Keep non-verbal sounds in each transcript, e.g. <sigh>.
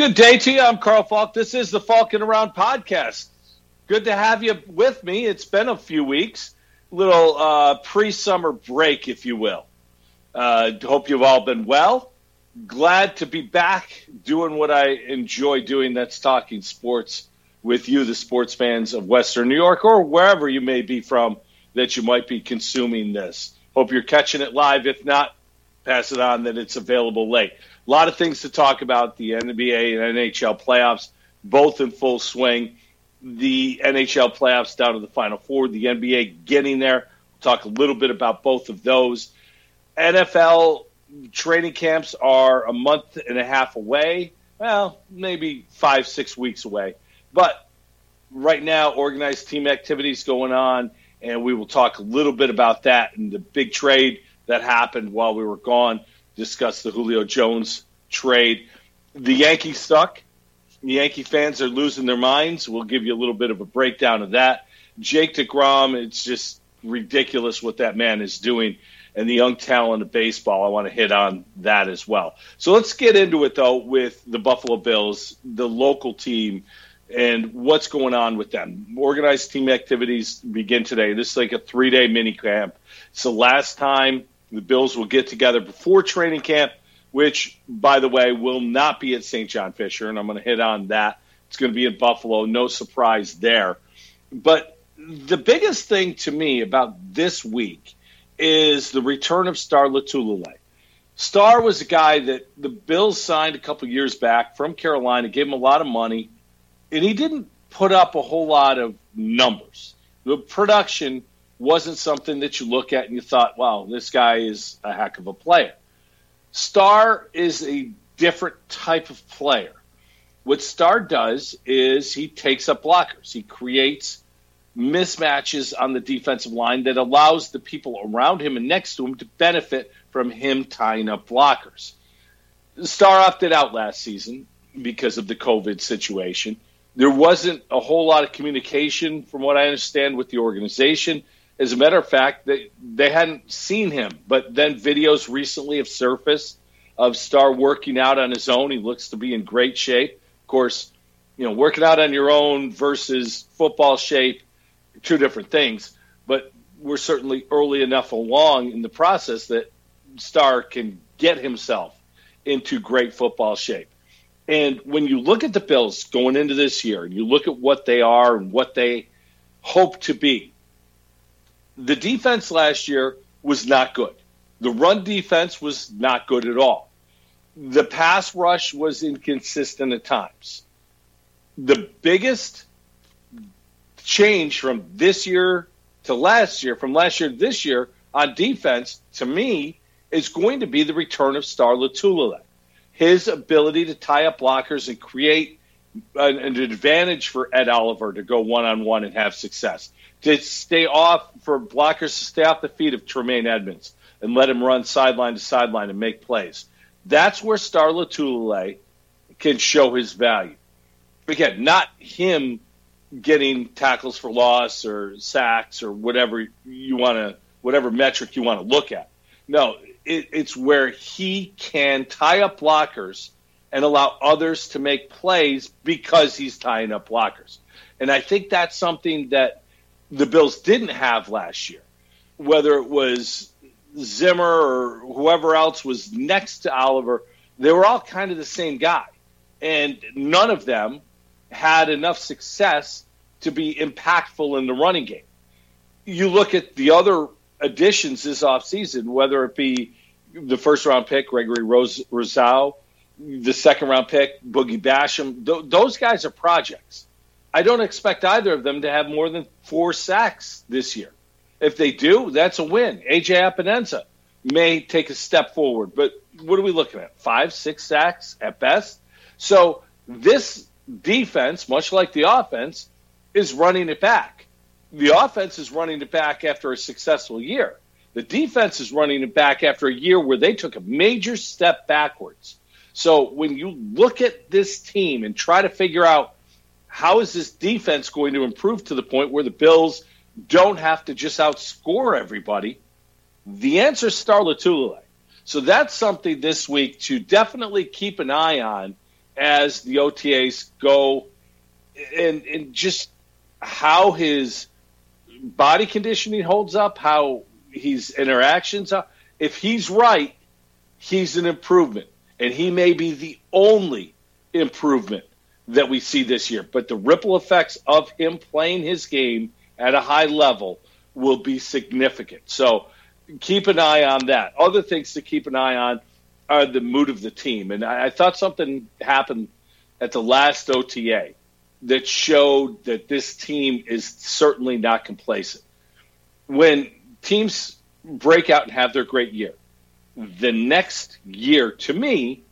Good day to you. I'm Carl Falk. This is the Falcon Around podcast. Good to have you with me. It's been a few weeks, little uh, pre-summer break, if you will. Uh, hope you've all been well. Glad to be back doing what I enjoy doing. That's talking sports with you, the sports fans of Western New York, or wherever you may be from that you might be consuming this. Hope you're catching it live. If not, pass it on that it's available late. A lot of things to talk about the NBA and NHL playoffs, both in full swing. The NHL playoffs down to the Final Four, the NBA getting there. We'll talk a little bit about both of those. NFL training camps are a month and a half away. Well, maybe five, six weeks away. But right now, organized team activities going on, and we will talk a little bit about that and the big trade that happened while we were gone. Discuss the Julio Jones trade. The Yankees suck. The Yankee fans are losing their minds. We'll give you a little bit of a breakdown of that. Jake DeGrom, it's just ridiculous what that man is doing. And the young talent of baseball, I want to hit on that as well. So let's get into it, though, with the Buffalo Bills, the local team, and what's going on with them. Organized team activities begin today. This is like a three day mini camp. It's the last time the Bills will get together before training camp, which, by the way, will not be at St. John Fisher, and I'm going to hit on that. It's going to be in Buffalo. No surprise there. But the biggest thing to me about this week is the return of Star Lotulelei. Star was a guy that the Bills signed a couple years back from Carolina, gave him a lot of money, and he didn't put up a whole lot of numbers. The production wasn't something that you look at and you thought, wow, this guy is a heck of a player. Star is a different type of player. What Star does is he takes up blockers. He creates mismatches on the defensive line that allows the people around him and next to him to benefit from him tying up blockers. Star opted out last season because of the COVID situation. There wasn't a whole lot of communication, from what I understand, with the organization. As a matter of fact, they, they hadn't seen him, but then videos recently have surfaced of Star working out on his own. He looks to be in great shape. Of course, you know, working out on your own versus football shape, two different things. But we're certainly early enough along in the process that Star can get himself into great football shape. And when you look at the Bills going into this year, and you look at what they are and what they hope to be, the defense last year was not good. The run defense was not good at all. The pass rush was inconsistent at times. The biggest change from this year to last year, from last year to this year on defense, to me, is going to be the return of Star Lotulelei. His ability to tie up blockers and create an, an advantage for Ed Oliver to go one on one and have success to stay off for blockers to stay off the feet of Tremaine Edmonds and let him run sideline to sideline and make plays. That's where Star Lotulelei can show his value. Again, not him getting tackles for loss or sacks or whatever you want to, whatever metric you want to look at. No, it, it's where he can tie up blockers and allow others to make plays because he's tying up blockers. And I think that's something that the Bills didn't have last year, whether it was Zimmer or whoever else was next to Oliver, they were all kind of the same guy. And none of them had enough success to be impactful in the running game. You look at the other additions this offseason, whether it be the first round pick, Gregory Rousseau, the second round pick, Boogie Basham, th- those guys are projects. I don't expect either of them to have more than four sacks this year. If they do, that's a win. AJ Epenesa may take a step forward, but what are we looking at? Five, six sacks at best. So this defense, much like the offense, is running it back. The offense is running it back after a successful year. The defense is running it back after a year where they took a major step backwards. So when you look at this team and try to figure out how is this defense going to improve to the point where the Bills don't have to just outscore everybody? The answer is Star Lotulelei. So that's something this week to definitely keep an eye on as the OTAs go and, and just how his body conditioning holds up, how his interactions are. If he's right, he's an improvement. And he may be the only improvement that we see this year. But the ripple effects of him playing his game at a high level will be significant. So keep an eye on that. Other things to keep an eye on are the mood of the team. And I, I thought something happened at the last OTA that showed that this team is certainly not complacent. When teams break out and have their great year, the next year to me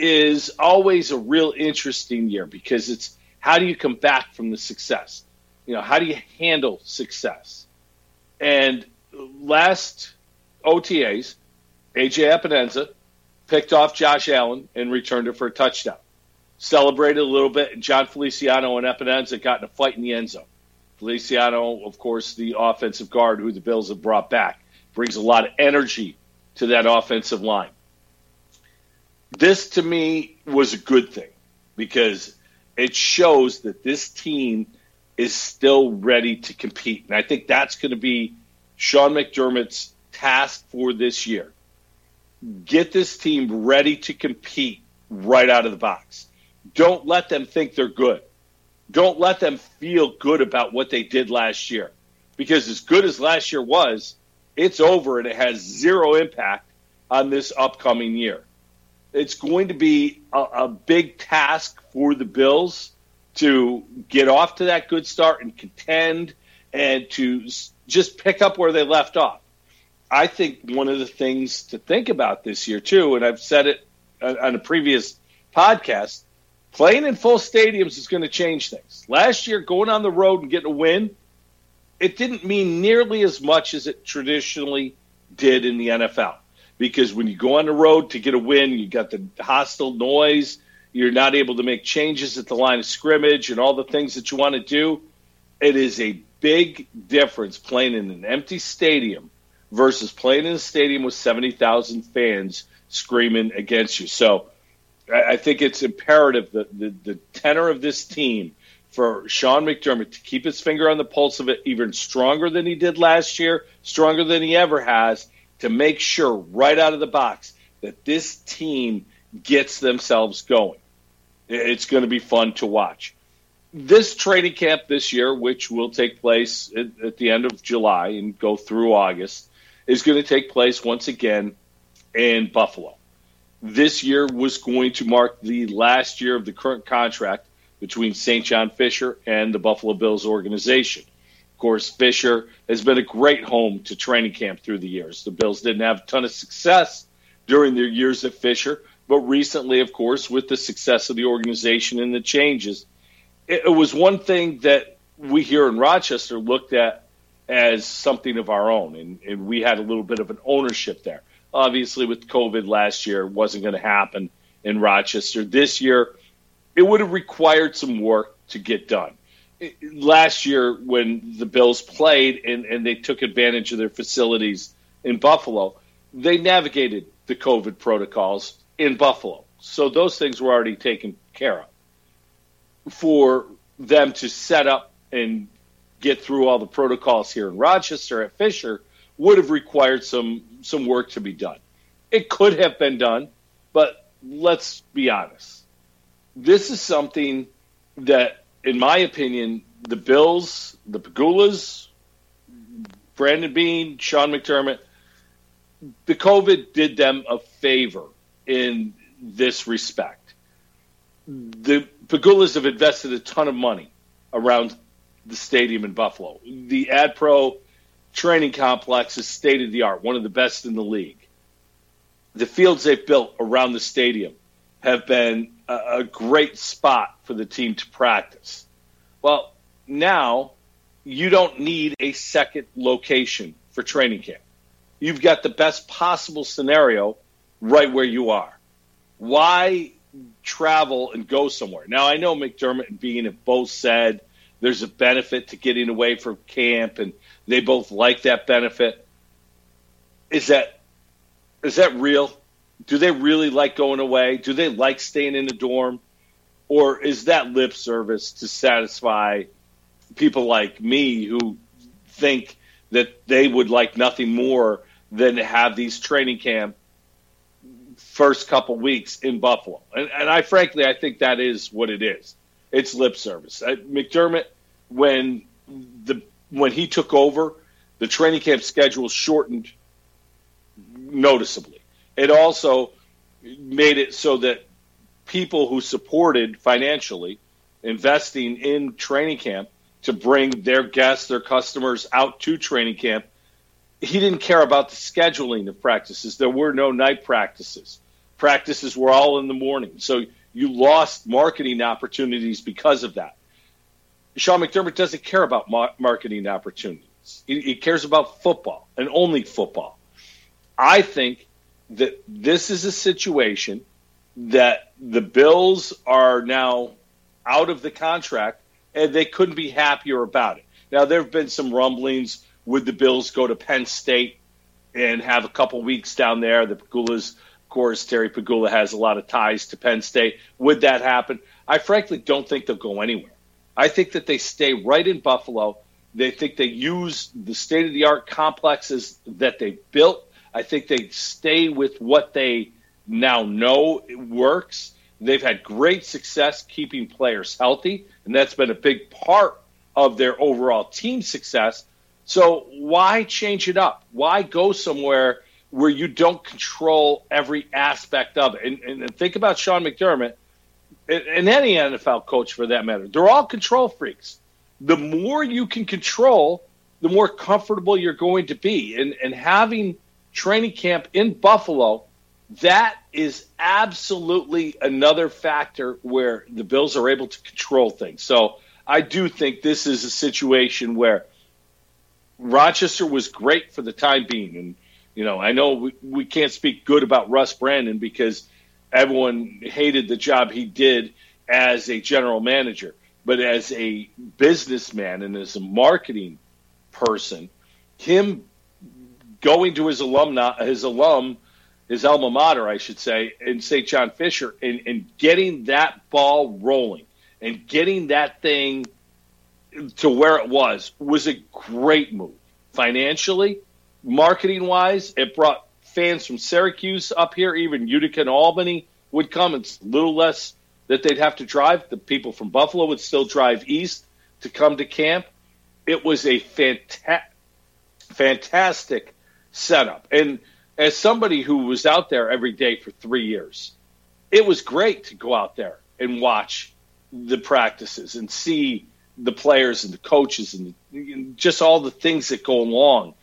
is always a real interesting year because it's how do you come back from the success? You know, how do you handle success? And last OTAs, AJ Epenesa picked off Josh Allen and returned it for a touchdown. Celebrated a little bit, Jon Feliciano and Epenesa got in a fight in the end zone. Feliciano, of course, the offensive guard who the Bills have brought back, brings a lot of energy to that offensive line. This, to me, was a good thing because it shows that this team is still ready to compete. And I think that's going to be Sean McDermott's task for this year. Get this team ready to compete right out of the box. Don't let them think they're good. Don't let them feel good about what they did last year. Because as good as last year was, it's over and it has zero impact on this upcoming year. It's going to be a, a big task for the Bills to get off to that good start and contend and to just pick up where they left off. I think one of the things to think about this year, too, and I've said it on a previous podcast, playing in full stadiums is going to change things. Last year, going on the road and getting a win, it didn't mean nearly as much as it traditionally did in the NFL. Because when you go on the road to get a win, you got the hostile noise, you're not able to make changes at the line of scrimmage and all the things that you want to do. It is a big difference playing in an empty stadium versus playing in a stadium with 70,000 fans screaming against you. So I think it's imperative that the, the tenor of this team for Sean McDermott to keep his finger on the pulse of it even stronger than he did last year, stronger than he ever has, to make sure right out of the box that this team gets themselves going. It's going to be fun to watch. This training camp this year, which will take place at, the end of July and go through August, is going to take place once again in Buffalo. This year was going to mark the last year of the current contract between St. John Fisher and the Buffalo Bills organization. Course, Fisher has been a great home to training camp through the years. The Bills didn't have a ton of success during their years at Fisher, but recently, of course, with the success of the organization and the changes, it, it was one thing that we here in Rochester looked at as something of our own, and, and we had a little bit of an ownership there. Obviously, with COVID last year, it wasn't going to happen in Rochester. This year, it would have required some work to get done. Last year, when the Bills played and, and they took advantage of their facilities in Buffalo, they navigated the COVID protocols in Buffalo. So those things were already taken care of. For them to set up and get through all the protocols here in Rochester at Fisher would have required some some work to be done. It could have been done, but let's be honest. This is something that, in my opinion, the Bills, the Pegulas, Brandon Beane, Sean McDermott, the COVID did them a favor in this respect. The Pegulas have invested a ton of money around the stadium in Buffalo. The AdPro training complex is state of the art, one of the best in the league. The fields they've built around the stadium have been a, a great spot for the team to practice. Well, now you don't need a second location for training camp. You've got the best possible scenario right where you are. Why travel and go somewhere? Now, I know McDermott and Beane have both said there's a benefit to getting away from camp, and they both like that benefit. Is that is that real? Do they really like going away? Do they like staying in the dorm? or is that lip service to satisfy people like me who think that they would like nothing more than to have these training camp first couple weeks in Buffalo? And, and I frankly, I think that is what it is. It's lip service. Uh, McDermott, when the when he took over, the training camp schedule shortened noticeably. It also made it so that people who supported financially investing in training camp to bring their guests, their customers out to training camp, he didn't care about the scheduling of practices. There were no night practices. Practices were all in the morning. So you lost marketing opportunities because of that. Sean McDermott doesn't care about marketing opportunities. He, cares about football and only football. I think that this is a situation that the Bills are now out of the contract and they couldn't be happier about it. Now, there have been some rumblings would the Bills go to Penn State and have a couple weeks down there? The Pegulas, of course, Terry Pegula has a lot of ties to Penn State. Would that happen? I frankly don't think they'll go anywhere. I think that they stay right in Buffalo. They think they use the state of the art complexes that they built I think they stay with what they now know works. They've had great success keeping players healthy, and that's been a big part of their overall team success. So why change it up? Why go somewhere where you don't control every aspect of it? And, and think about Sean McDermott and any NFL coach for that matter. They're all control freaks. The more you can control, the more comfortable you're going to be. And, and having – training camp in Buffalo, that is absolutely another factor where the Bills are able to control things. So I do think this is a situation where Rochester was great for the time being. And, you know, I know we, we can't speak good about Russ Brandon because everyone hated the job he did as a general manager. But as a businessman and as a marketing person, him going to his alumni, his alum, his alma mater, I should say, in St. John Fisher, and, and getting that ball rolling and getting that thing to where it was was a great move financially, marketing wise. It brought fans from Syracuse up here, even Utica and Albany would come. It's a little less that they'd have to drive. The people from Buffalo would still drive east to come to camp. It was a fanta- fantastic setup. And as somebody who was out there every day for three years, it was great to go out there and watch the practices and see the players and the coaches and, just all the things that go along.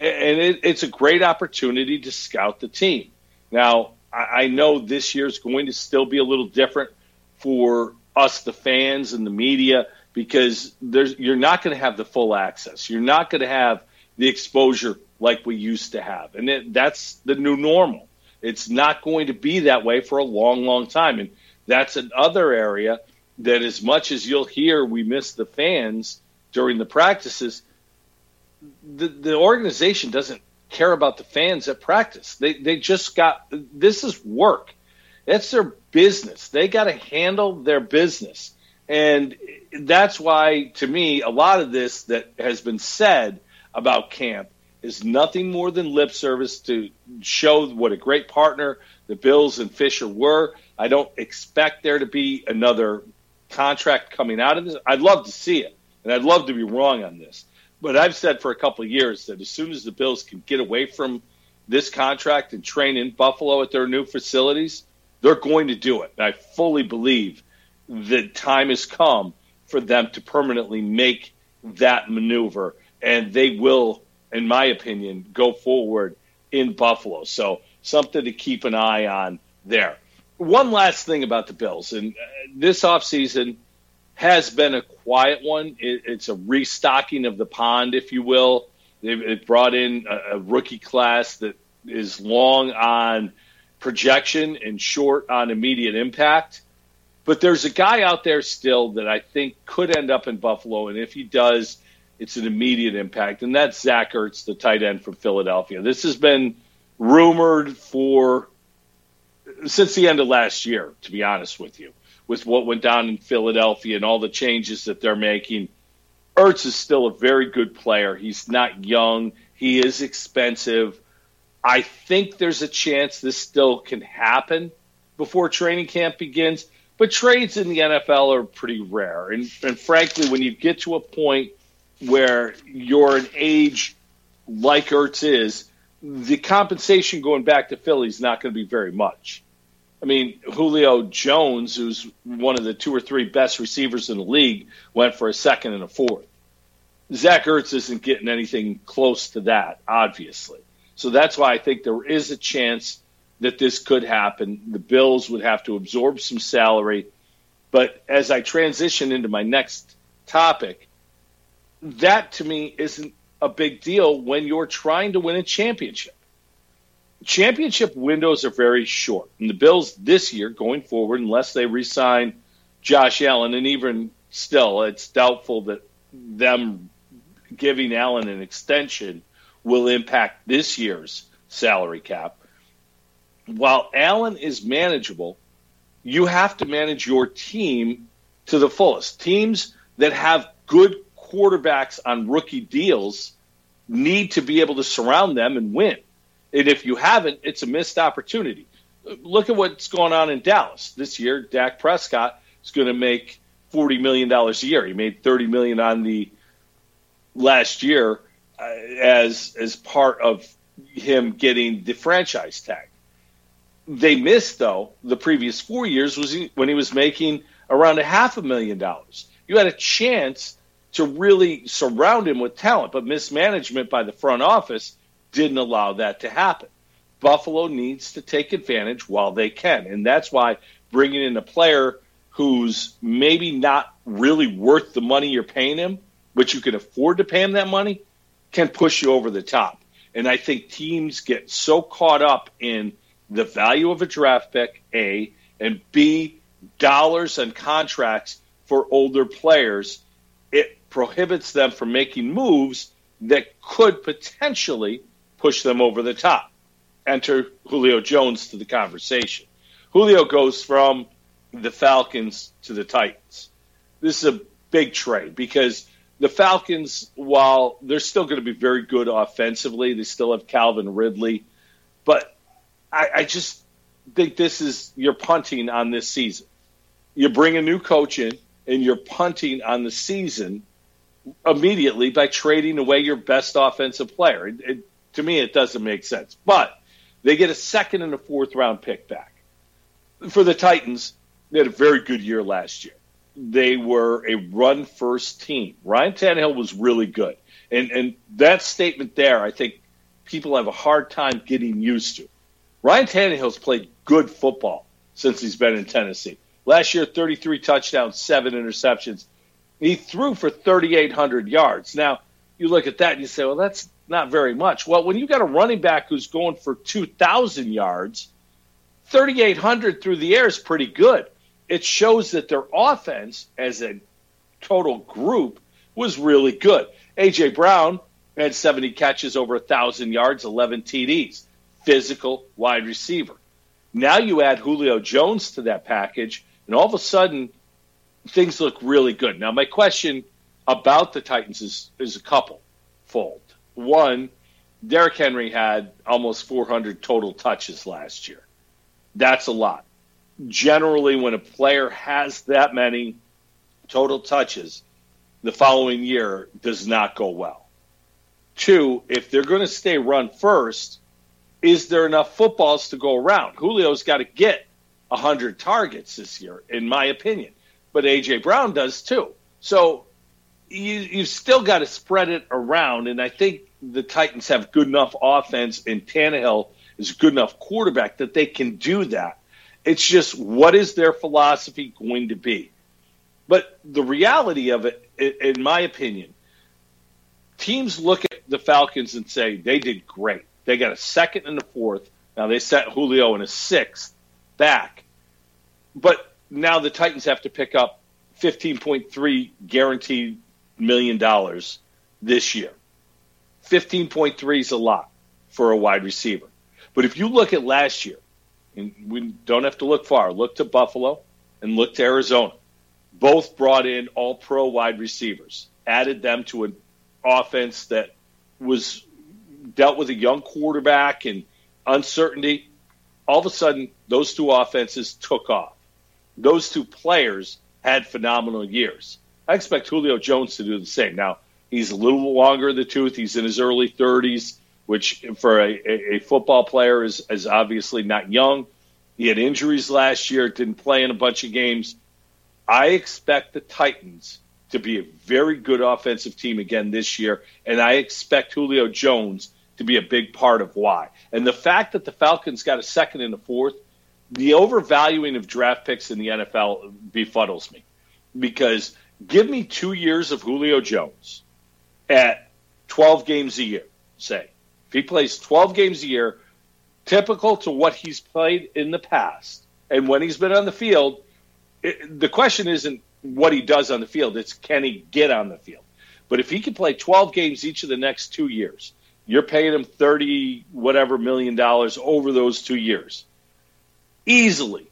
And it, it's a great opportunity to scout the team. Now, I, I know this year's going to still be a little different for us, the fans and the media, because there's you're not going to have the full access. You're not going to have the exposure like we used to have. And it, that's the new normal. It's not going to be that way for a long, long time. And that's another area that, as much as you'll hear we miss the fans during the practices, the, the organization doesn't care about the fans at practice. They, they just got this is work. It's their business. They got to handle their business. And that's why, to me, a lot of this that has been said about camp is nothing more than lip service to show what a great partner the Bills and Fisher were. I don't expect there to be another contract coming out of this. I'd love to see it, and I'd love to be wrong on this. But I've said for a couple of years that as soon as the Bills can get away from this contract and train in Buffalo at their new facilities, they're going to do it. And I fully believe the time has come for them to permanently make that maneuver, and they will in my opinion, go forward in Buffalo. So something to keep an eye on there. One last thing about the Bills, and uh, this offseason has been a quiet one. It, it's a restocking of the pond, if you will. They've brought in a, a rookie class that is long on projection and short on immediate impact. But there's a guy out there still that I think could end up in Buffalo, and if he does, it's an immediate impact, and that's Zach Ertz, the tight end from Philadelphia. This has been rumored for since the end of last year, to be honest with you, with what went down in Philadelphia and all the changes that they're making. Ertz is still a very good player. He's not young. He is expensive. I think there's a chance this still can happen before training camp begins. But trades in the NFL are pretty rare. And, and frankly, when you get to a point where you're an age like Ertz is, the compensation going back to Philly is not going to be very much. I mean, Julio Jones, who's one of the two or three best receivers in the league, went for a second and a fourth. Zach Ertz isn't getting anything close to that, obviously. So that's why I think there is a chance that this could happen. The Bills would have to absorb some salary. But as I transition into my next topic, that to me isn't a big deal when you're trying to win a championship. Championship windows are very short. And the Bills this year, going forward, unless they re sign Josh Allen, and even still, it's doubtful that them giving Allen an extension will impact this year's salary cap. While Allen is manageable, you have to manage your team to the fullest. Teams that have good quarterbacks on rookie deals need to be able to surround them and win. And if you haven't, it's a missed opportunity. Look at what's going on in Dallas this year. Dak Prescott is going to make forty million dollars a year. He made thirty million on the last year uh, as as part of him getting the franchise tag. They missed though the previous four years was he, when he was making around a half a million dollars. You had a chance to really surround him with talent, but mismanagement by the front office didn't allow that to happen. Buffalo needs to take advantage while they can, and that's why bringing in a player who's maybe not really worth the money you're paying him, but you can afford to pay him that money, can push you over the top. And I think teams get so caught up in the value of a draft pick, A, and B, dollars and contracts for older players, prohibits them from making moves that could potentially push them over the top. Enter Julio Jones to the conversation. Julio goes from the Falcons to the Titans. This is a big trade because the Falcons, while they're still going to be very good offensively, they still have Calvin Ridley, but I, I just think this is you're punting on this season. You bring a new coach in, and you're punting on the season immediately by trading away your best offensive player. It, it, to me, it doesn't make sense. But they get a second and a fourth round pick back. For the Titans, they had a very good year last year. They were a run first team. Ryan Tannehill was really good. And, and that statement there, I think people have a hard time getting used to. Ryan Tannehill's played good football since he's been in Tennessee. Last year, 33 touchdowns, seven interceptions. He threw for 3,800 yards. Now, you look at that and you say, well, that's not very much. Well, when you got a running back who's going for 2,000 yards, 3,800 through the air is pretty good. It shows that their offense as a total group was really good. A.J. Brown had 70 catches over 1,000 yards, 11 TDs. Physical wide receiver. Now you add Julio Jones to that package, and all of a sudden – things look really good. Now, my question about the Titans is, is a couple fold. One, Derrick Henry had almost 400 total touches last year. That's a lot. Generally, when a player has that many total touches, the following year does not go well. Two, if they're going to stay run first, is there enough footballs to go around? Julio's got to get 100 targets this year, in my opinion but AJ Brown does too. So you you've still got to spread it around, and I think the Titans have good enough offense, and Tannehill is good enough quarterback that they can do that. It's just what is their philosophy going to be? But the reality of it, in my opinion, teams look at the Falcons and say they did great. They got a second and a fourth. Now they set Julio in a sixth back, but now the Titans have to pick up 15.3 guaranteed million dollars this year. 15.3 is a lot for a wide receiver. But if you look at last year, and we don't have to look far, look to Buffalo, and look to Arizona. Both brought in all pro wide receivers, added them to an offense that was dealt with a young quarterback and uncertainty. All of a sudden, those two offenses took off. Those two players had phenomenal years. I expect Julio Jones to do the same. Now, he's a little longer in the tooth. He's in his early 30s, which for a, a football player is, is obviously not young. He had injuries last year, didn't play in a bunch of games. I expect the Titans to be a very good offensive team again this year, and I expect Julio Jones to be a big part of why. And the fact that the Falcons got a second and a fourth, the overvaluing of draft picks in the NFL befuddles me because give me two years of Julio Jones at 12 games a year, say. If he plays 12 games a year, typical to what he's played in the past, and when he's been on the field, it, the question isn't what he does on the field, it's can he get on the field. But if he can play 12 games each of the next two years, you're paying him 30 whatever million dollars over those two years. Easily,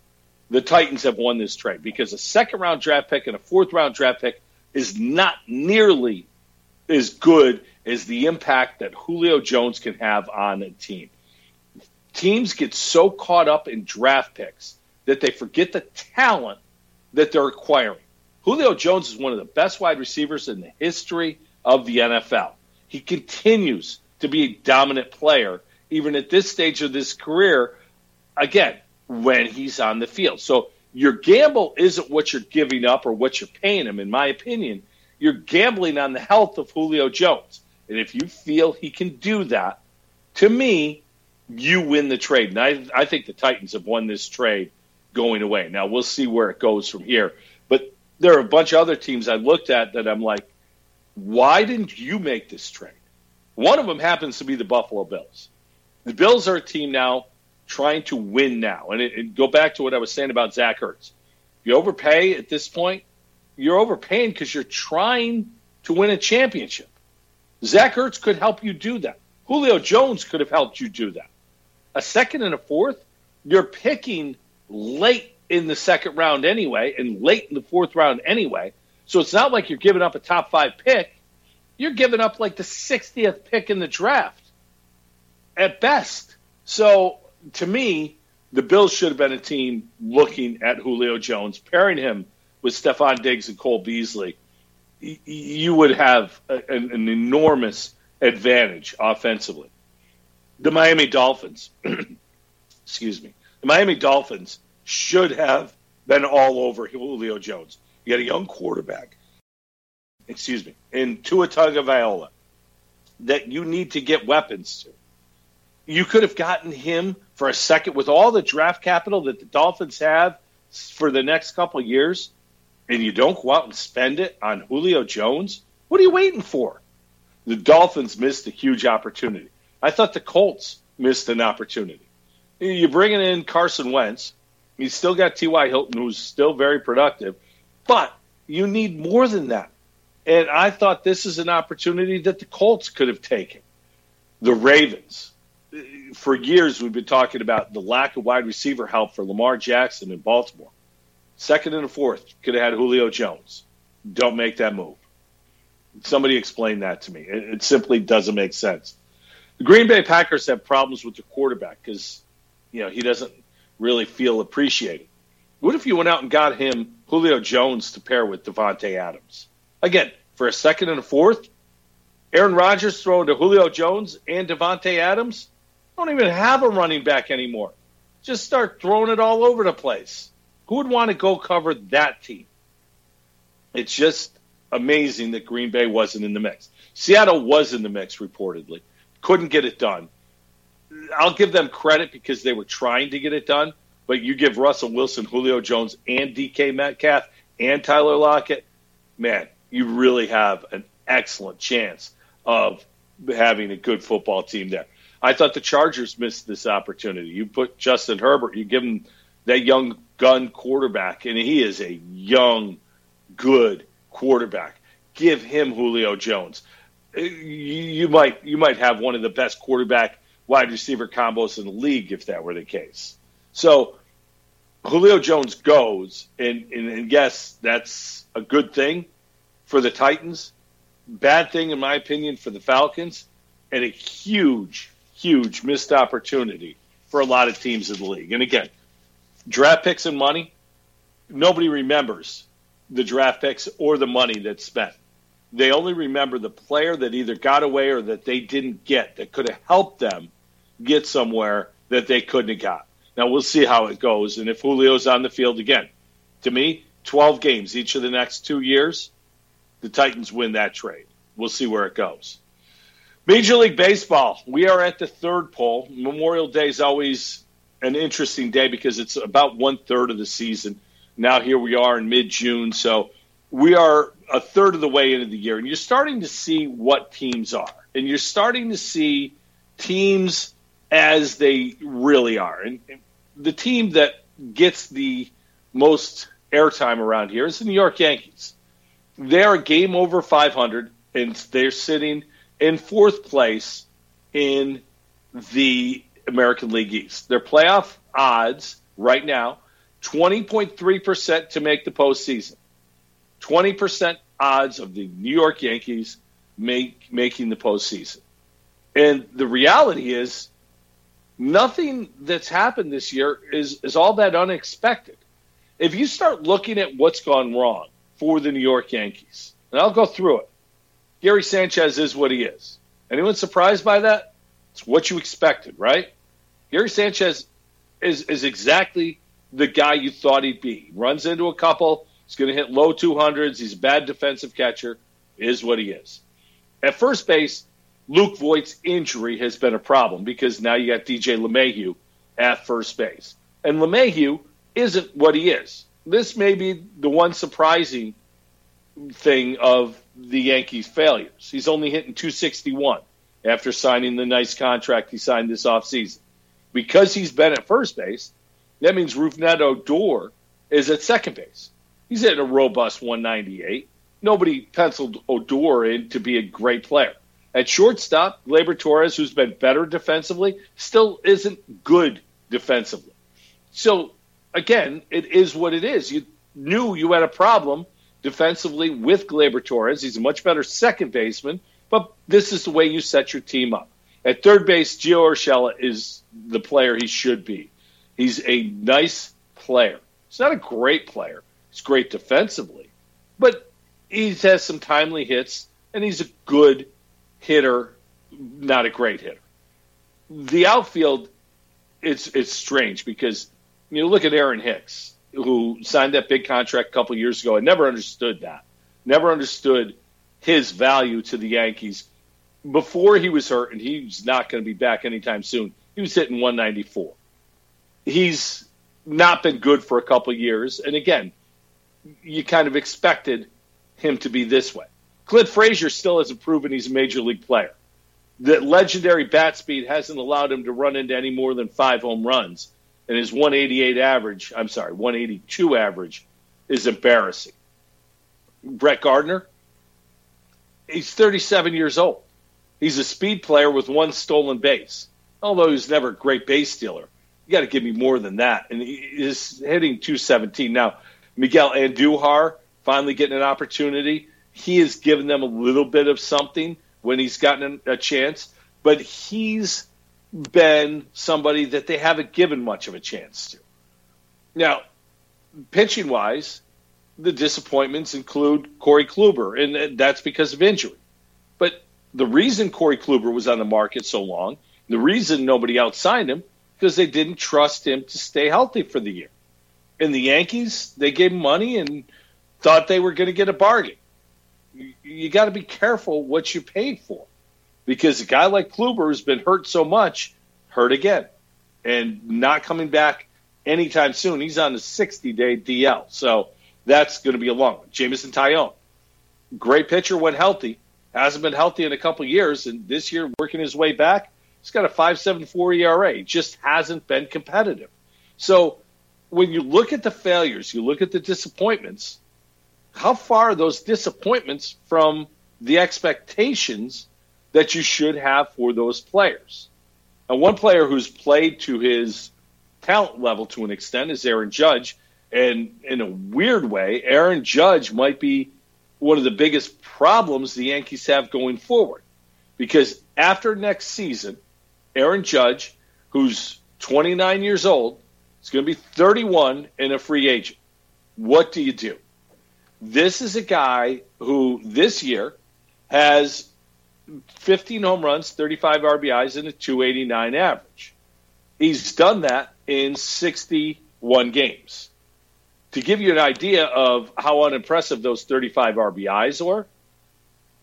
the Titans have won this trade because a second round draft pick and a fourth round draft pick is not nearly as good as the impact that Julio Jones can have on a team. Teams get so caught up in draft picks that they forget the talent that they're acquiring. Julio Jones is one of the best wide receivers in the history of the NFL. He continues to be a dominant player, even at this stage of his career. Again, when he's on the field. So your gamble isn't what you're giving up or what you're paying him, in my opinion. You're gambling on the health of Julio Jones. And if you feel he can do that, to me, you win the trade. And I, I think the Titans have won this trade going away. Now, we'll see where it goes from here. But there are a bunch of other teams I looked at that I'm like, why didn't you make this trade? One of them happens to be the Buffalo Bills. The Bills are a team now trying to win now. And, it, it, go back to what I was saying about Zach Ertz. You overpay at this point, you're overpaying because you're trying to win a championship. Zach Ertz could help you do that. Julio Jones could have helped you do that. A second and a fourth, you're picking late in the second round anyway, and late in the fourth round anyway. So it's not like you're giving up a top five pick. You're giving up like the 60th pick in the draft at best. So to me, the Bills should have been a team looking at Julio Jones, pairing him with Stefon Diggs and Cole Beasley. You would have an, an enormous advantage offensively. The Miami Dolphins, <clears throat> excuse me, the Miami Dolphins should have been all over Julio Jones. You got a young quarterback, excuse me, in Tua Tagovailoa that you need to get weapons to. You could have gotten him for a second with all the draft capital that the Dolphins have for the next couple years, and you don't go out and spend it on Julio Jones. What are you waiting for? The Dolphins missed a huge opportunity. I thought the Colts missed an opportunity. You're bringing in Carson Wentz. He's still got T.Y. Hilton, who's still very productive, but you need more than that. And I thought this is an opportunity that the Colts could have taken. The Ravens, for years we've been talking about the lack of wide receiver help for Lamar Jackson in Baltimore. Second and a fourth could have had Julio Jones. Don't make that move. Somebody explain that to me. It, it simply doesn't make sense. The Green Bay Packers have problems with the quarterback because you know he doesn't really feel appreciated. What if you went out and got him Julio Jones to pair with Davante Adams? Again, for a second and a fourth, Aaron Rodgers throwing to Julio Jones and Davante Adams don't even have a running back anymore. Just start throwing it all over the place. Who would want to go cover that team? It's just amazing that Green Bay wasn't in the mix. Seattle was in the mix, reportedly. Couldn't get it done. I'll give them credit because they were trying to get it done, but you give Russell Wilson, Julio Jones, and DK Metcalf and Tyler Lockett, man, you really have an excellent chance of having a good football team there. I thought the Chargers missed this opportunity. You put Justin Herbert, you give him that young gun quarterback, and he is a young, good quarterback. Give him Julio Jones. Uh, you, you might you might have one of the best quarterback wide receiver combos in the league if that were the case. So Julio Jones goes, and, and, and yes, that's a good thing for the Titans. Bad thing, in my opinion, for the Falcons, and a huge, huge missed opportunity for a lot of teams in the league. And again, draft picks and money, nobody remembers the draft picks or the money that's spent. They only remember the player that either got away or that they didn't get that could have helped them get somewhere that they couldn't have got. Now we'll see how it goes and if Julio's on the field again. To me, 12 games each of the next 2 years, the Titans win that trade. We'll see where it goes. Major League Baseball, we are at the third pole. Memorial Day is always an interesting day because it's about one third of the season. Now here we are in mid June, so we are a third of the way into the year, and you're starting to see what teams are, and you're starting to see teams as they really are. And the team that gets the most airtime around here is the New York Yankees. They are game over 500, and they're sitting in fourth place in the American League East. Their playoff odds right now 20.3% to make the postseason. 20% odds of the New York Yankees make, making the postseason. And the reality is, nothing that's happened this year is, is all that unexpected. If you start looking at what's gone wrong for the New York Yankees, and I'll go through it, Gary Sanchez is what he is. Anyone surprised by that? It's what you expected, right? Gary Sanchez is, is exactly the guy you thought he'd be. Runs into a couple, he's going to hit low 200s, he's a bad defensive catcher, is what he is. At first base, Luke Voit's injury has been a problem because now you got DJ LeMahieu at first base. And LeMahieu isn't what he is. This may be the one surprising thing of the Yankees' failures. He's only hitting 261 after signing the nice contract he signed this offseason. Because he's been at first base, that means Rougned Odor is at second base. He's hitting a robust 198. Nobody penciled Odor in to be a great player. At shortstop, Gleyber Torres, who's been better defensively, still isn't good defensively. So, again, it is what it is. You knew you had a problem defensively with Gleyber Torres. He's a much better second baseman, but this is the way you set your team up. At third base, Gio Urshela is the player he should be. He's a nice player. He's not a great player. He's great defensively, but he has some timely hits, and he's a good hitter, not a great hitter. The outfield, it's it's strange because you know, look at Aaron Hicks who signed that big contract a couple years ago. I never understood that. Never understood his value to the Yankees before he was hurt, and he's not going to be back anytime soon. He was hitting 194. He's not been good for a couple years, and again, you kind of expected him to be this way. Clint Frazier still hasn't proven he's a major league player. The legendary bat speed hasn't allowed him to run into any more than five home runs and his 188 average, I'm sorry, 182 average is embarrassing. Brett Gardner, he's 37 years old. He's a speed player with one stolen base. Although he's never a great base stealer, you got to give me more than that. And he's hitting 217 now. Miguel Andujar finally getting an opportunity. He has given them a little bit of something when he's gotten a chance, but he's been somebody that they haven't given much of a chance to. Now, pitching wise, the disappointments include Corey Kluber, and that's because of injury. But the reason Corey Kluber was on the market so long, the reason nobody else signed him, because they didn't trust him to stay healthy for the year. And the Yankees, they gave him money and thought they were going to get a bargain. You, you got to be careful what you paid for because a guy like Kluber has been hurt so much, hurt again, and not coming back anytime soon. He's on the 60 day DL. So that's going to be a long one. Jameson Taillon, great pitcher when healthy, hasn't been healthy in a couple years, and this year working his way back. He's got a 5.74 ERA. Just hasn't been competitive. So when you look at the failures, you look at the disappointments. How far are those disappointments from the expectations that you should have for those players. And one player who's played to his talent level to an extent is Aaron Judge. And in a weird way, Aaron Judge might be one of the biggest problems the Yankees have going forward. Because after next season, Aaron Judge, who's 29 years old, is going to be 31 and a free agent. What do you do? This is a guy who this year has 15 home runs, 35 RBIs, and a 289 average. He's done that in 61 games. To give you an idea of how unimpressive those 35 RBIs are,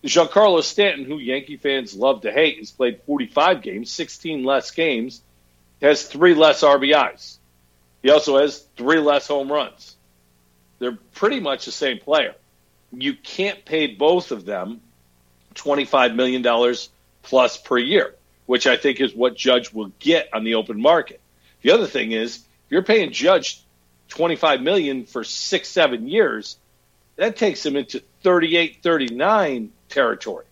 Giancarlo Stanton, who Yankee fans love to hate, has played 45 games, 16 less games, has three less RBIs. He also has three less home runs. They're pretty much the same player. You can't pay both of them $25 million plus per year, which I think is what Judge will get on the open market. The other thing is, if you're paying Judge 25 million for six, seven years, that takes him into 38, 39 territory.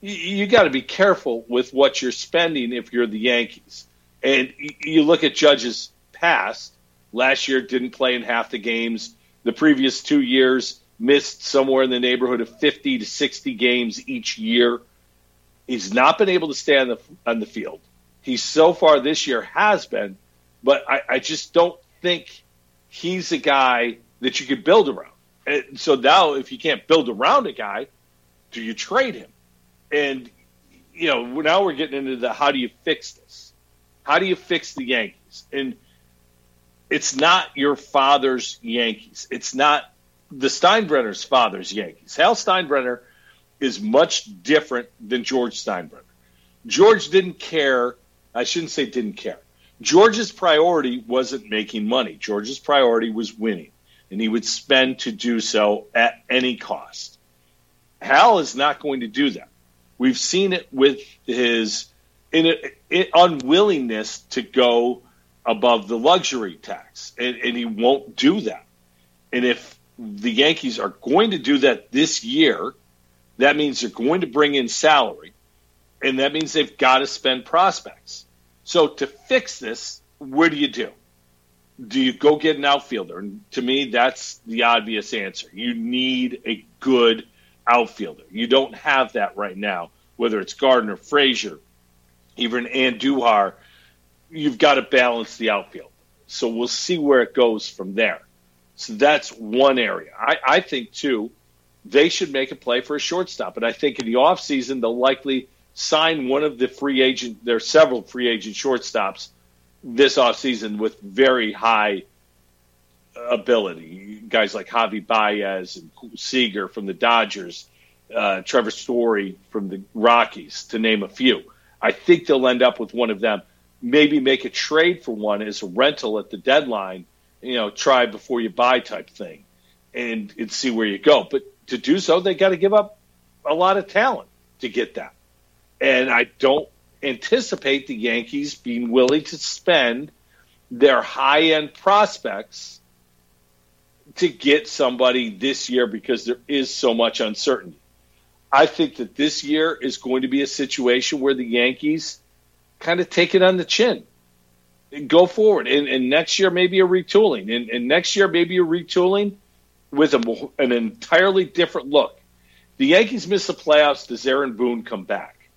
You, you got to be careful with what you're spending if you're the Yankees. And you look at Judge's past. Last year, didn't play in half the games. The previous two years, missed somewhere in the neighborhood of 50 to 60 games each year. He's not been able to stay on the on the field. He so far this year has been, but I, I just don't think he's a guy that you could build around. And so now, if you can't build around a guy, do you trade him? And you know, now we're getting into the how do you fix this? How do you fix the Yankees? And it's not your father's Yankees. It's not the Steinbrenner's father's Yankees. Hal Steinbrenner is much different than George Steinbrenner. George didn't care. I shouldn't say didn't care. George's priority wasn't making money. George's priority was winning, and he would spend to do so at any cost. Hal is not going to do that. We've seen it with his in it, unwillingness to go above the luxury tax, and, and he won't do that. And if the Yankees are going to do that this year. That means they're going to bring in salary, and that means they've got to spend prospects. So to fix this, what do you do? Do you go get an outfielder? And to me, that's the obvious answer. You need a good outfielder. You don't have that right now, whether it's Gardner, Frazier, even Andujar. You've got to balance the outfield. So we'll see where it goes from there. So that's one area. I, I think, too, they should make a play for a shortstop. And I think in the offseason, they'll likely sign one of the free agent, there are several free agent shortstops this offseason with very high ability. Guys like Javy Baez and Seager from the Dodgers, uh, Trevor Story from the Rockies, to name a few. I think they'll end up with one of them. Maybe make a trade for one as a rental at the deadline you know, try before you buy type thing and, and see where you go. But to do so, they got to give up a lot of talent to get that. And I don't anticipate the Yankees being willing to spend their high end prospects to get somebody this year because there is so much uncertainty. I think that this year is going to be a situation where the Yankees kind of take it on the chin go forward. And, and next year, maybe a retooling. And, and next year, maybe a retooling with a, an entirely different look. The Yankees miss the playoffs. Does Aaron Boone come back?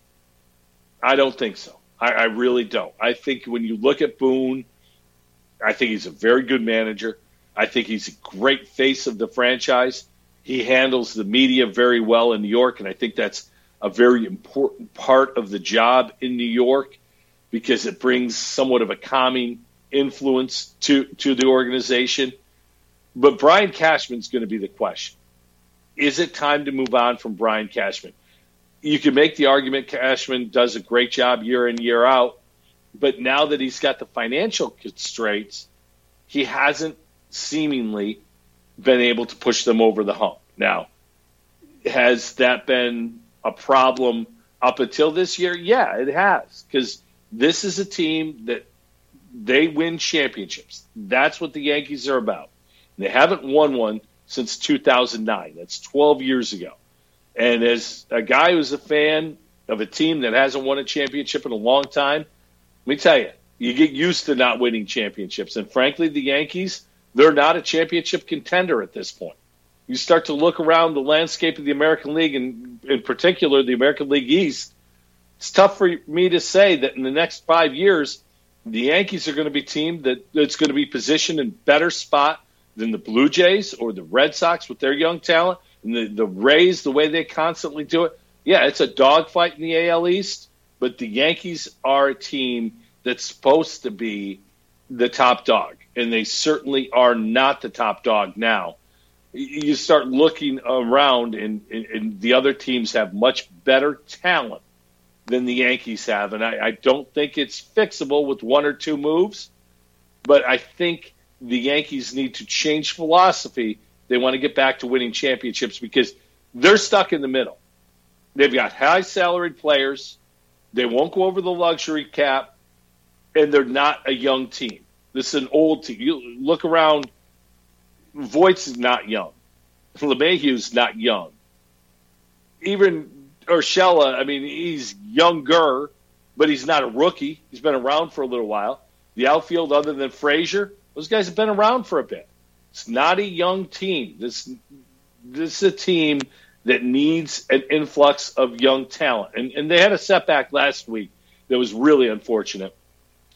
I don't think so. I, I really don't. I think when you look at Boone, I think he's a very good manager. I think he's a great face of the franchise. He handles the media very well in New York, and I think that's a very important part of the job in New York because it brings somewhat of a calming influence to, to the organization. But Brian Cashman's going to be the question. Is it time to move on from Brian Cashman? You can make the argument Cashman does a great job year in, year out, but now that he's got the financial constraints, he hasn't seemingly been able to push them over the hump. Now, has that been a problem up until this year? Yeah, it has. Because this is a team that they win championships. That's what the Yankees are about. They haven't won one since 2009. That's 12 years ago. And as a guy who's a fan of a team that hasn't won a championship in a long time, let me tell you, You get used to not winning championships. And frankly, the Yankees, they're not a championship contender at this point. You start to look around the landscape of the American League, and in particular, the American League East. It's tough for me to say that in the next five years, the Yankees are going to be a team that, that's going to be positioned in better spot than the Blue Jays or the Red Sox with their young talent, and the, the Rays, the way they constantly do it. Yeah, it's a dogfight in the AL East, but the Yankees are a team that's supposed to be the top dog, and they certainly are not the top dog now. You start looking around, and, and the other teams have much better talent than the Yankees have, and I, I don't think it's fixable with one or two moves, but I think the Yankees need to change philosophy. They want to get back to winning championships because they're stuck in the middle. They've got high salaried players. They won't go over the luxury cap, and they're not a young team. This is an old team. You look around. Voits is not young. <laughs> LeMahieu's not young. Even Urshela, I mean, he's younger, but he's not a rookie. He's been around for a little while. The outfield, other than Frazier, those guys have been around for a bit. It's not a young team. This this is a team that needs an influx of young talent. And, and they had a setback last week that was really unfortunate.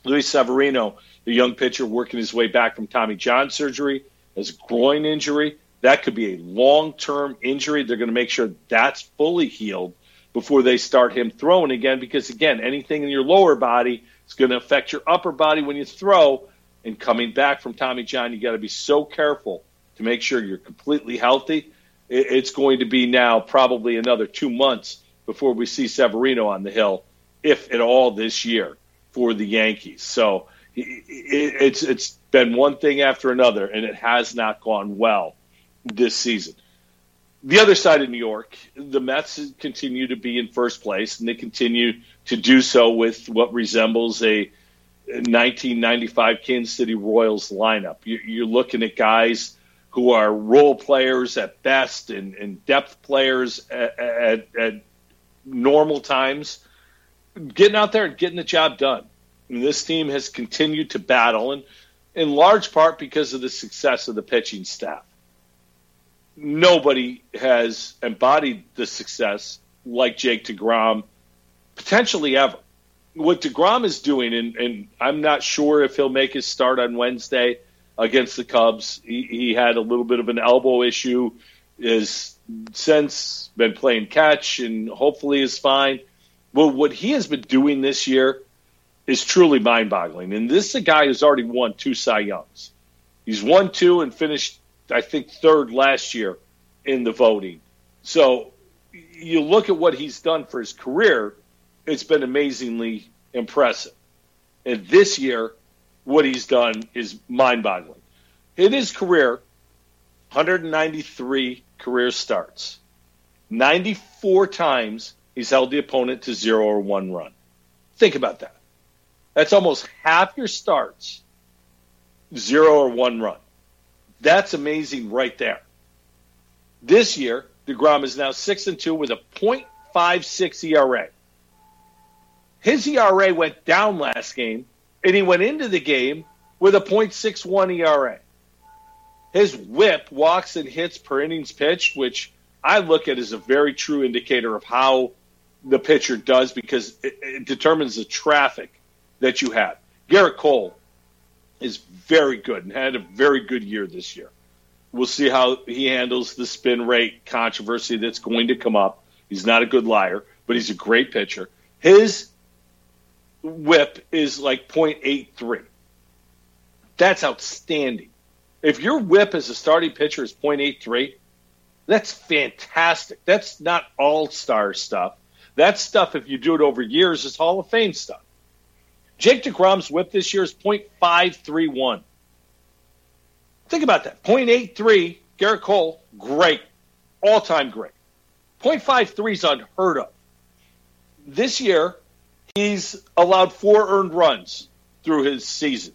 Luis Severino, the young pitcher working his way back from Tommy John surgery, has a groin injury. That could be a long term injury. They're going to make sure that's fully healed before they start him throwing again because, again, anything in your lower body is going to affect your upper body when you throw. And coming back from Tommy John, you got to be so careful to make sure you're completely healthy it's going to be now probably another two months before we see Severino on the hill, if at all this year for the Yankees. So it's it's been one thing after another, and it has not gone well this season. The other side of New York, the Mets continue to be in first place, and they continue to do so with what resembles a 1995 Kansas City Royals lineup. You're looking at guys who are role players at best and, and depth players at, at, at, normal times, getting out there and getting the job done. And this team has continued to battle, and in large part because of the success of the pitching staff. Nobody has embodied the success like Jake DeGrom, potentially ever. What DeGrom is doing, and, and I'm not sure if he'll make his start on Wednesday against the Cubs. He, he had a little bit of an elbow issue. Is since been playing catch and hopefully is fine. Well, what he has been doing this year is truly mind-boggling. And this is a guy who's already won two Cy Youngs. He's won two and finished, I think, third last year in the voting. So you look at what he's done for his career; it's been amazingly impressive. And this year, what he's done is mind boggling. In his career, 193 career starts. 94 times he's held the opponent to zero or one run. Think about that. That's almost half your starts, zero or one run. That's amazing right there. This year, DeGrom is now 6 and 2 with a .56 ERA. His ERA went down last game and he went into the game with a .61 ERA. His whip, walks and hits per innings pitched, which I look at as a very true indicator of how the pitcher does because it, it determines the traffic that you have. Gerrit Cole is very good and had a very good year this year. We'll see how he handles the spin rate controversy that's going to come up. He's not a good liar, but he's a great pitcher. His whip is like 0.83. That's outstanding. If your whip as a starting pitcher is 0.83, that's fantastic. That's not all star stuff. That stuff, if you do it over years, is Hall of Fame stuff. Jake DeGrom's whip this year is 0.531. Think about that. 0.83, Gerrit Cole, great. All time great. 0.53 is unheard of. This year, he's allowed four earned runs through his season.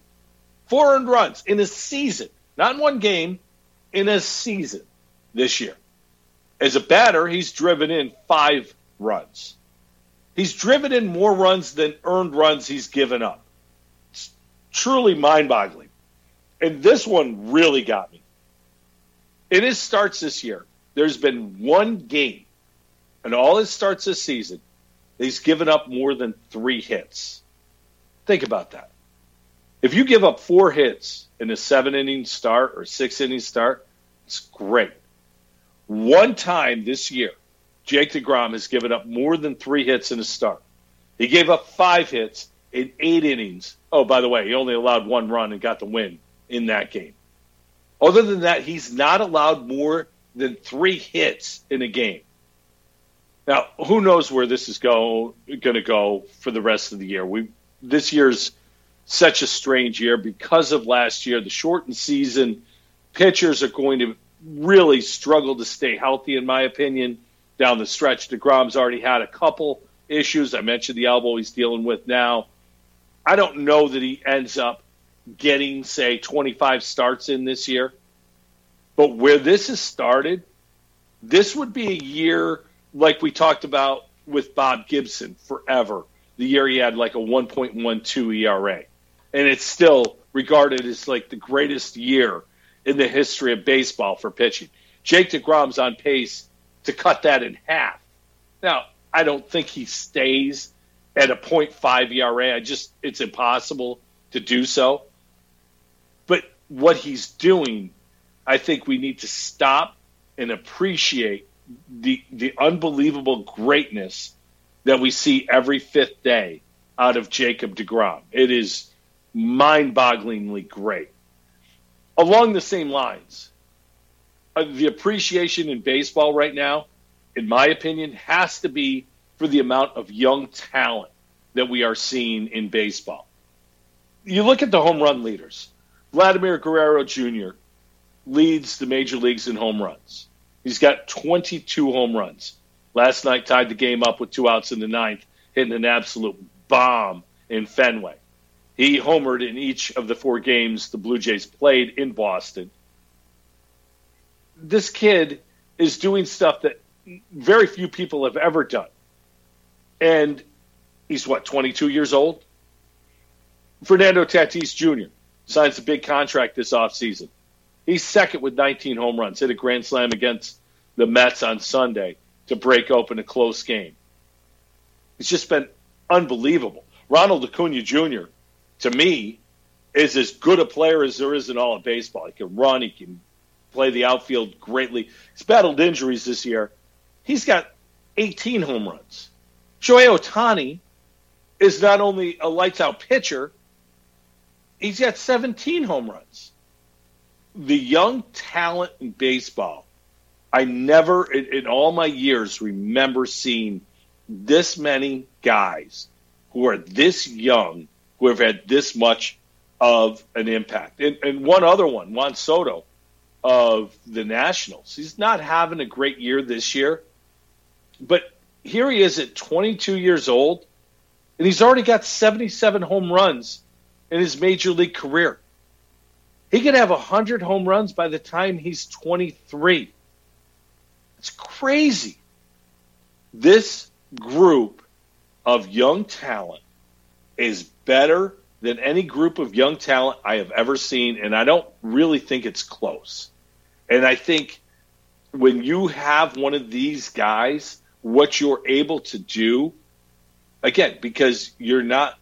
Four earned runs in a season, not in one game, in a season this year. As a batter, he's driven in five runs. He's driven in more runs than earned runs he's given up. It's truly mind boggling. And this one really got me. In his starts this year, there's been one game, and all his starts this season, he's given up more than three hits. Think about that. If you give up four hits in a seven inning start or six inning start, it's great. One time this year, Jake DeGrom has given up more than three hits in a start. He gave up five hits in eight innings. Oh, by the way, he only allowed one run and got the win in that game. Other than that, he's not allowed more than three hits in a game. Now, who knows where this is go going to go for the rest of the year? We this year's such a strange year because of last year, the shortened season. Pitchers are going to really struggle to stay healthy, in my opinion, down the stretch. DeGrom's already had a couple issues. I mentioned the elbow he's dealing with now. I don't know that he ends up getting, say, 25 starts in this year. But where this has started, this would be a year like we talked about with Bob Gibson forever. The year he had like a 1.12 ERA. And it's still regarded as like the greatest year in the history of baseball for pitching. Jake DeGrom's on pace to cut that in half. Now, I don't think he stays at a 0.5 ERA. I just it's impossible to do so. But what he's doing, I think we need to stop and appreciate the the unbelievable greatness that we see every fifth day out of Jacob DeGrom. It is mind-bogglingly great. Along the same lines, Uh, the appreciation in baseball right now, in my opinion, has to be for the amount of young talent that we are seeing in baseball. You look at the home run leaders. Vladimir Guerrero Jr. leads the major leagues in home runs. He's got 22 home runs. Last night tied the game up with two outs in the ninth, hitting an absolute bomb in Fenway. He homered in each of the four games the Blue Jays played in Boston. This kid is doing stuff that very few people have ever done. And he's what, 22 years old? Fernando Tatis Jr. signs a big contract this offseason. He's second with 19 home runs, hit a grand slam against the Mets on Sunday to break open a close game. It's just been unbelievable. Ronald Acuna Jr., to me, is as good a player as there is in all of baseball. He can run, he can play the outfield greatly. He's battled injuries this year. He's got 18 home runs. Shohei Ohtani is not only a lights out pitcher, he's got 17 home runs. The young talent in baseball, I never, in, in all my years, remember seeing this many guys who are this young who have had this much of an impact. And, and one other one, Juan Soto of the Nationals. He's not having a great year this year, but here he is at 22 years old, and he's already got 77 home runs in his major league career. He could have 100 home runs by the time he's 23. It's crazy. This group of young talent is better than any group of young talent I have ever seen, and I don't really think it's close. And I think when you have one of these guys what you're able to do again because you're not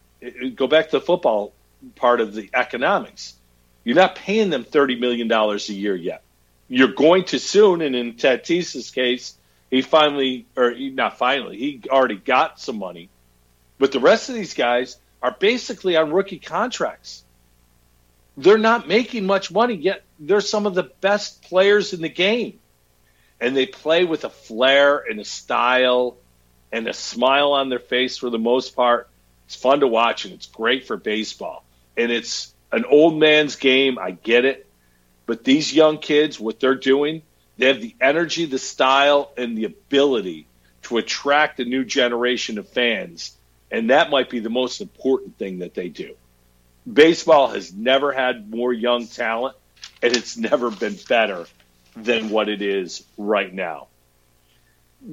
go back to the football part of the economics. You're not paying them $30 million a year yet. You're going to soon and in tatis's case he finally or not finally he already got some money. But the rest of these guys are basically on rookie contracts they're not making much money yet they're some of the best players in the game and they play with a flair and a style and a smile on their face for the most part. It's fun to watch and it's great for baseball. And it's an old man's game. I get it. But these young kids, what they're doing, they have the energy, the style, and the ability to attract a new generation of fans. And that might be the most important thing that they do. Baseball has never had more young talent, and it's never been better than what it is right now.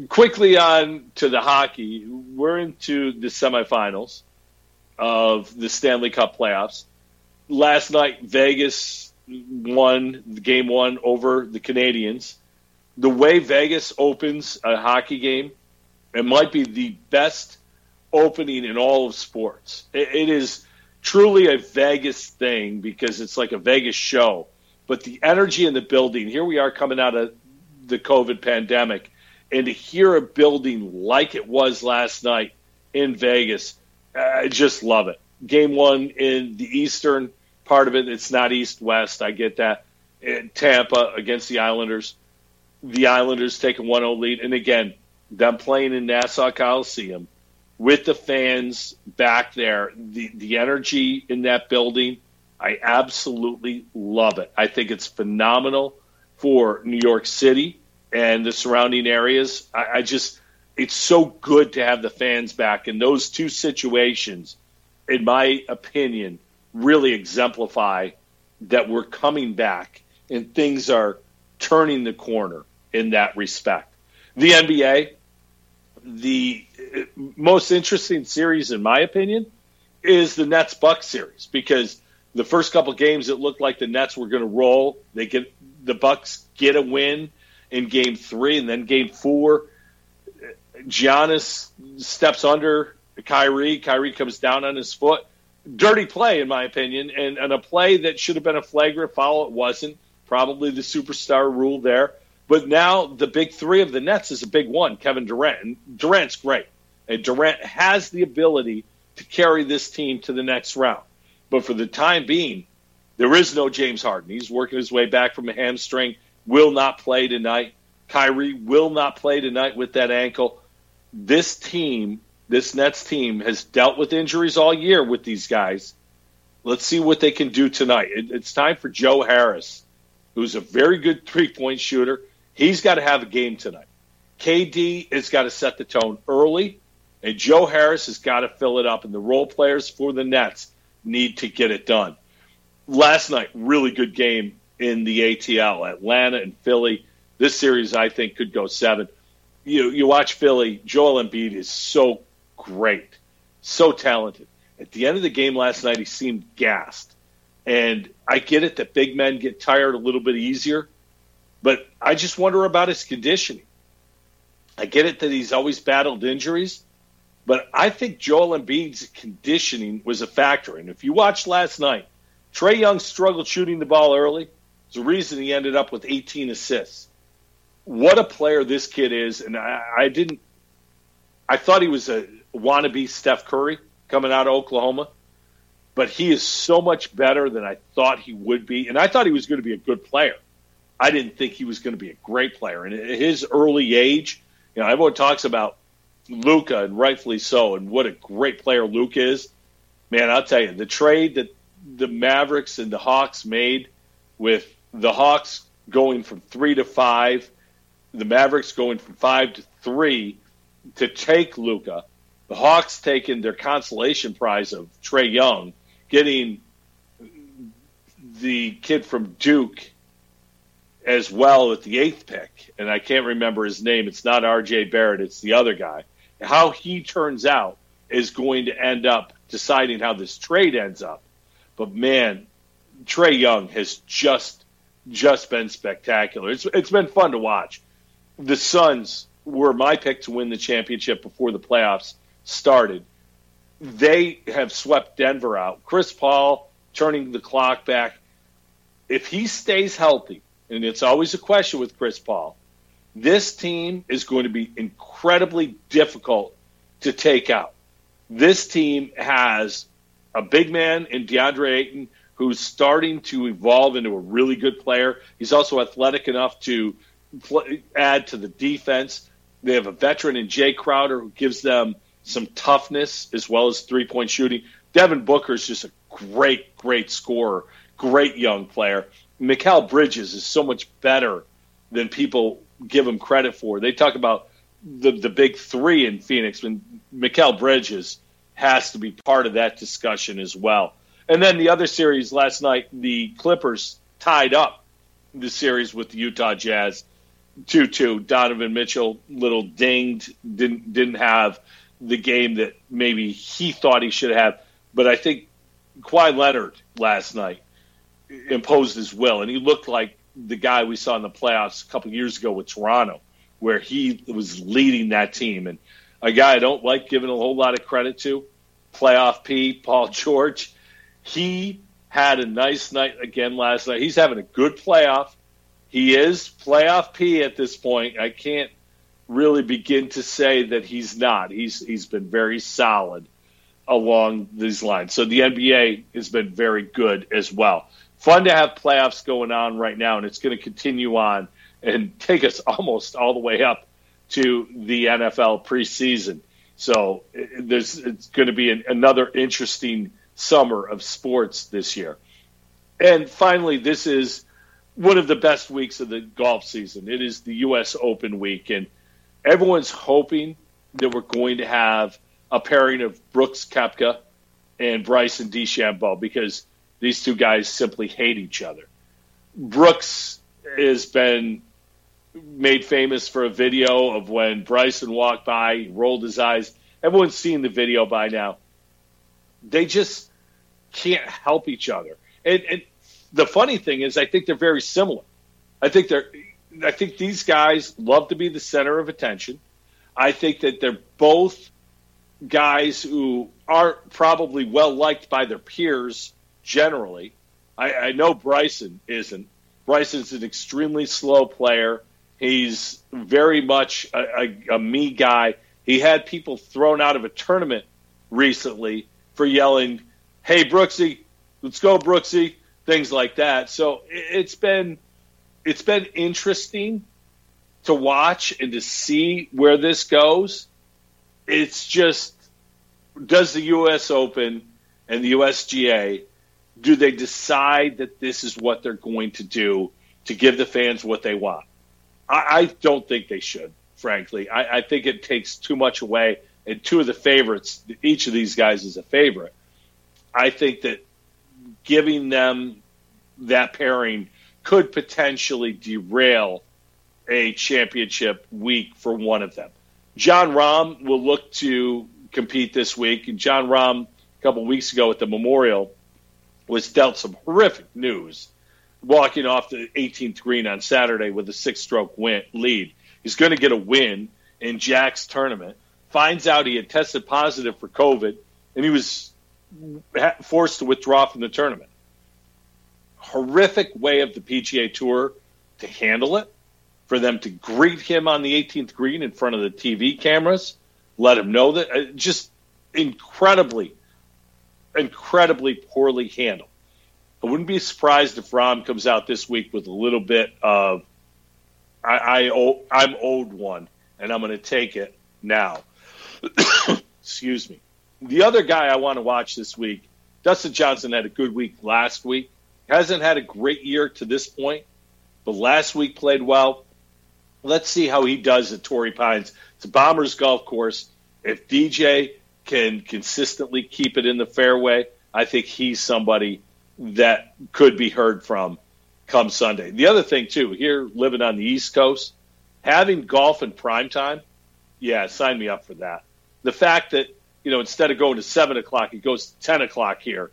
Quickly on to the hockey. We're into the semifinals of the Stanley Cup playoffs. last night Vegas won game one over the Canadiens. The way Vegas opens a hockey game, it might be the best opening in all of sports. it, it is truly a Vegas thing because it's like a Vegas show. But the energy in the building, here we are coming out of the COVID pandemic, and to hear a building like it was last night in Vegas, I just love it. Game one in the Eastern part of it, it's not East West. I get that. In Tampa against the Islanders, the Islanders take a 1 0 lead. And again, them playing in Nassau Coliseum with the fans back there, the, the energy in that building, I absolutely love it. I think it's phenomenal for New York City and the surrounding areas. I, I just, it's so good to have the fans back. And those two situations, in my opinion, really exemplify that we're coming back and things are turning the corner in that respect. The NBA, the most interesting series, in my opinion, is the Nets Bucks series because the first couple games it looked like the Nets were going to roll. They get the Bucks get a win in Game Three, and then Game Four, Giannis steps under Kyrie. Kyrie comes down on his foot. Dirty play, in my opinion, and, and a play that should have been a flagrant foul. It wasn't. Probably the superstar rule there. But now the big three of the Nets is a big one, Kevin Durant. And Durant's great. And Durant has the ability to carry this team to the next round. But for the time being, there is no James Harden. He's working his way back from a hamstring, will not play tonight. Kyrie will not play tonight with that ankle. This team, this Nets team, has dealt with injuries all year with these guys. Let's see what they can do tonight. it's time for Joe Harris, who's a very good three point shooter. He's got to have a game tonight. KD has got to set the tone early, and Joe Harris has got to fill it up. And the role players for the Nets need to get it done. Last night, really good game in the ATL. Atlanta and Philly. This series, I think, could go seven. You you watch Philly. Joel Embiid is so great, so talented. At the end of the game last night, he seemed gassed. And I get it that big men get tired a little bit easier but I just wonder about his conditioning. I get it that he's always battled injuries, but I think Joel Embiid's conditioning was a factor. And if you watched last night, Trae Young struggled shooting the ball early. There's a reason he ended up with 18 assists. What a player this kid is, and I, I didn't. I thought he was a wannabe Steph Curry coming out of Oklahoma, but he is so much better than I thought he would be, and I thought he was going to be a good player. I didn't think he was going to be a great player. And at his early age, you know, everyone talks about Luka, and rightfully so, and what a great player Luka is. Man, I'll tell you, the trade that the Mavericks and the Hawks made with the Hawks going from three to five, the Mavericks going from five to three to take Luka. the Hawks taking their consolation prize of Trae Young, getting the kid from Duke as well with the eighth pick, and I can't remember his name. It's not R.J. Barrett; it's the other guy. How he turns out is going to end up deciding how this trade ends up. But man, Trae Young has just just been spectacular. It's it's been fun to watch. The Suns were my pick to win the championship before the playoffs started. They have swept Denver out. Chris Paul turning the clock back. If he stays healthy, and it's always a question with Chris Paul. This team is going to be incredibly difficult to take out. This team has a big man in DeAndre Ayton who's starting to evolve into a really good player. He's also athletic enough to play, add to the defense. They have a veteran in Jae Crowder who gives them some toughness as well as three point shooting. Devin Booker is just a great, great scorer, great young player. Mikal Bridges is so much better than people give him credit for. They talk about the the big three in Phoenix, and Mikal Bridges has to be part of that discussion as well. And then the other series last night, the Clippers tied up the series with the Utah Jazz, two two. Donovan Mitchell, little dinged, didn't didn't have the game that maybe he thought he should have. But I think Kawhi Leonard last night imposed his will, and he looked like the guy we saw in the playoffs a couple years ago with Toronto, where he was leading that team. And a guy I don't like giving a whole lot of credit to, playoff P, Paul <laughs> George. He had a nice night again last night. He's having a good playoff. He is playoff P at this point. I can't really begin to say that he's not. He's he's been very solid along these lines. So the NBA has been very good as well. Fun to have playoffs going on right now, and it's going to continue on and take us almost all the way up to the NFL preseason. So there's it's going to be an, another interesting summer of sports this year. And finally, this is one of the best weeks of the golf season. It is the U.S. Open week, and everyone's hoping that we're going to have a pairing of Brooks Koepka and Bryson DeChambeau because these two guys simply hate each other. Brooks has been made famous for a video of when Bryson walked by, rolled his eyes. Everyone's seen the video by now. They just can't help each other. And, and the funny thing is, I think they're very similar. I think they're. I think these guys love to be the center of attention. I think that they're both guys who aren't probably well liked by their peers generally. I, I know Bryson isn't. Bryson's an extremely slow player. He's very much a, a, a me guy. He had people thrown out of a tournament recently for yelling, "Hey Brooksy, let's go Brooksy," things like that. So it's been it's been interesting to watch and to see where this goes. It's just does the U.S. Open and the USGA do they decide that this is what they're going to do to give the fans what they want? I, I don't think they should, frankly. I, I think it takes too much away. And two of the favorites, each of these guys is a favorite. I think that giving them that pairing could potentially derail a championship week for one of them. Jon Rahm will look to compete this week, and Jon Rahm a couple weeks ago at the Memorial was dealt some horrific news walking off the 18th green on Saturday with a six stroke win lead. He's going to get a win in Jack's tournament. Finds out he had tested positive for COVID, and he was forced to withdraw from the tournament. Horrific way of the PGA Tour to handle it, for them to greet him on the 18th green in front of the TV cameras, let him know that. Uh, just incredibly, incredibly poorly handled. I wouldn't be surprised if Rahm comes out this week with a little bit of I, I I'm owed one, and I'm going to take it now. <coughs> Excuse me. The other guy I want to watch this week, Dustin Johnson had a good week last week. Hasn't had a great year to this point, but last week played well. Let's see how he does at Torrey Pines. It's a Bombers golf course. If DJ can consistently keep it in the fairway, I think he's somebody that could be heard from come Sunday. The other thing too, here living on the East Coast, having golf in prime time, yeah, sign me up for that. The fact that you know instead of going to seven o'clock, it goes to ten o'clock here.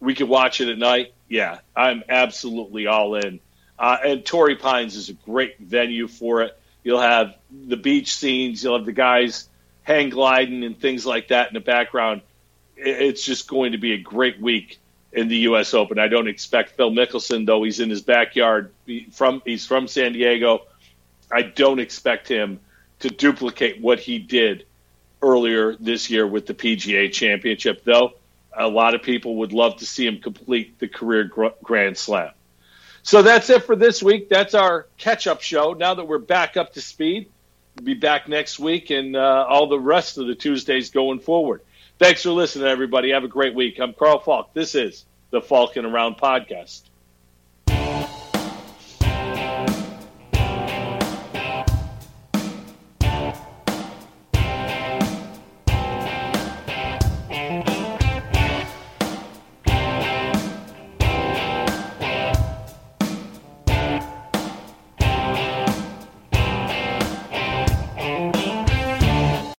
We could watch it at night. Yeah, I'm absolutely all in. Uh, and Torrey Pines is a great venue for it. You'll have the beach scenes. You'll have the guys hang gliding and things like that in the background. It's just going to be a great week in the U.S. Open. I don't expect Phil Mickelson, though he's in his backyard. From he's from San Diego. I don't expect him to duplicate what he did earlier this year with the PGA Championship, though. A lot of people would love to see him complete the career Grand Slam. So that's it for this week. That's our catch up show. Now that we're back up to speed, be back next week and uh, all the rest of the Tuesdays going forward. Thanks for listening, everybody. Have a great week. I'm Carl Falk. This is the Falcon Around Podcast.